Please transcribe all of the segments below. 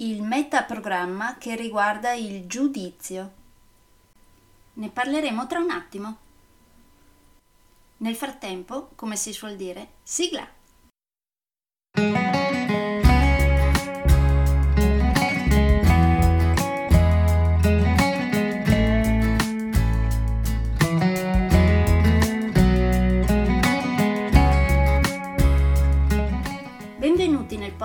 il metaprogramma che riguarda il giudizio. Ne parleremo tra un attimo. Nel frattempo, come si suol dire, sigla!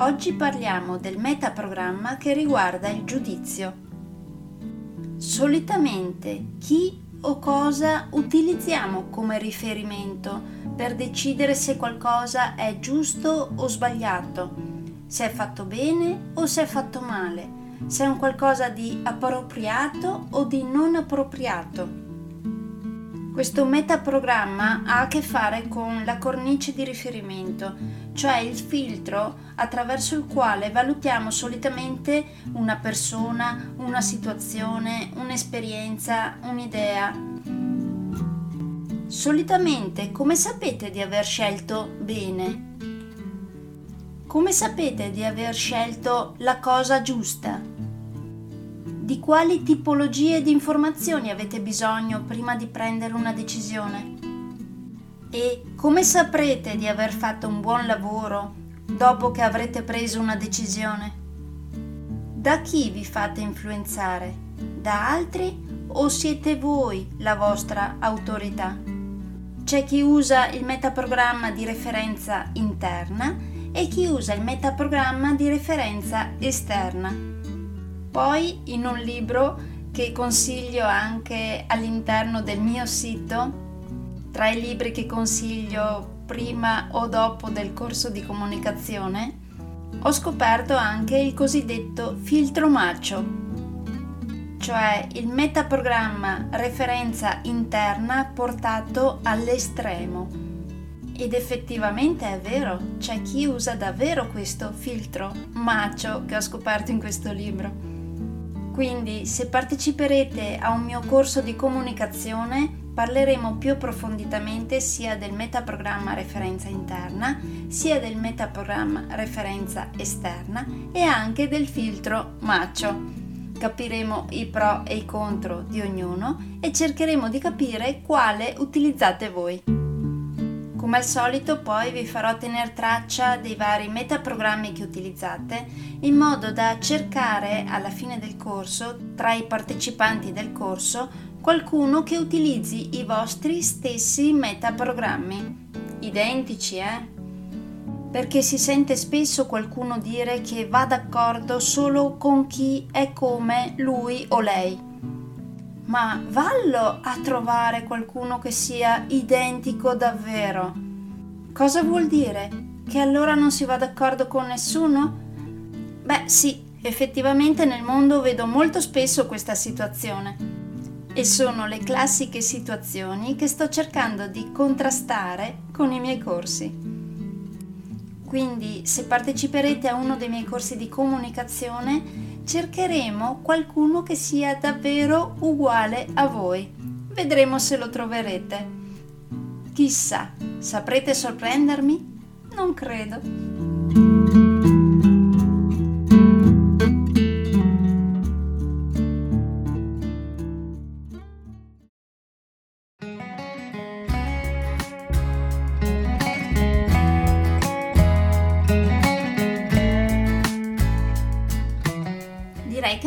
Oggi parliamo del metaprogramma che riguarda il giudizio. Solitamente chi o cosa utilizziamo come riferimento per decidere se qualcosa è giusto o sbagliato, se è fatto bene o se è fatto male, se è un qualcosa di appropriato o di non appropriato. Questo metaprogramma ha a che fare con la cornice di riferimento, cioè il filtro attraverso il quale valutiamo solitamente una persona, una situazione, un'esperienza, un'idea. Solitamente come sapete di aver scelto bene? Come sapete di aver scelto la cosa giusta? di quali tipologie di informazioni avete bisogno prima di prendere una decisione? E come saprete di aver fatto un buon lavoro dopo che avrete preso una decisione? Da chi vi fate influenzare? Da altri o siete voi la vostra autorità? C'è chi usa il metaprogramma di referenza interna e chi usa il metaprogramma di referenza esterna. Poi in un libro che consiglio anche all'interno del mio sito, tra i libri che consiglio prima o dopo del corso di comunicazione, ho scoperto anche il cosiddetto filtro macio, cioè il metaprogramma referenza interna portato all'estremo. Ed effettivamente è vero, c'è chi usa davvero questo filtro macio che ho scoperto in questo libro. Quindi se parteciperete a un mio corso di comunicazione parleremo più approfonditamente sia del metaprogramma referenza interna, sia del metaprogramma referenza esterna e anche del filtro macio. Capiremo i pro e i contro di ognuno e cercheremo di capire quale utilizzate voi. Come al solito poi vi farò tenere traccia dei vari metaprogrammi che utilizzate in modo da cercare alla fine del corso, tra i partecipanti del corso, qualcuno che utilizzi i vostri stessi metaprogrammi. Identici, eh? Perché si sente spesso qualcuno dire che va d'accordo solo con chi è come lui o lei ma vallo a trovare qualcuno che sia identico davvero. Cosa vuol dire? Che allora non si va d'accordo con nessuno? Beh sì, effettivamente nel mondo vedo molto spesso questa situazione. E sono le classiche situazioni che sto cercando di contrastare con i miei corsi. Quindi se parteciperete a uno dei miei corsi di comunicazione, cercheremo qualcuno che sia davvero uguale a voi. Vedremo se lo troverete. Chissà, saprete sorprendermi? Non credo.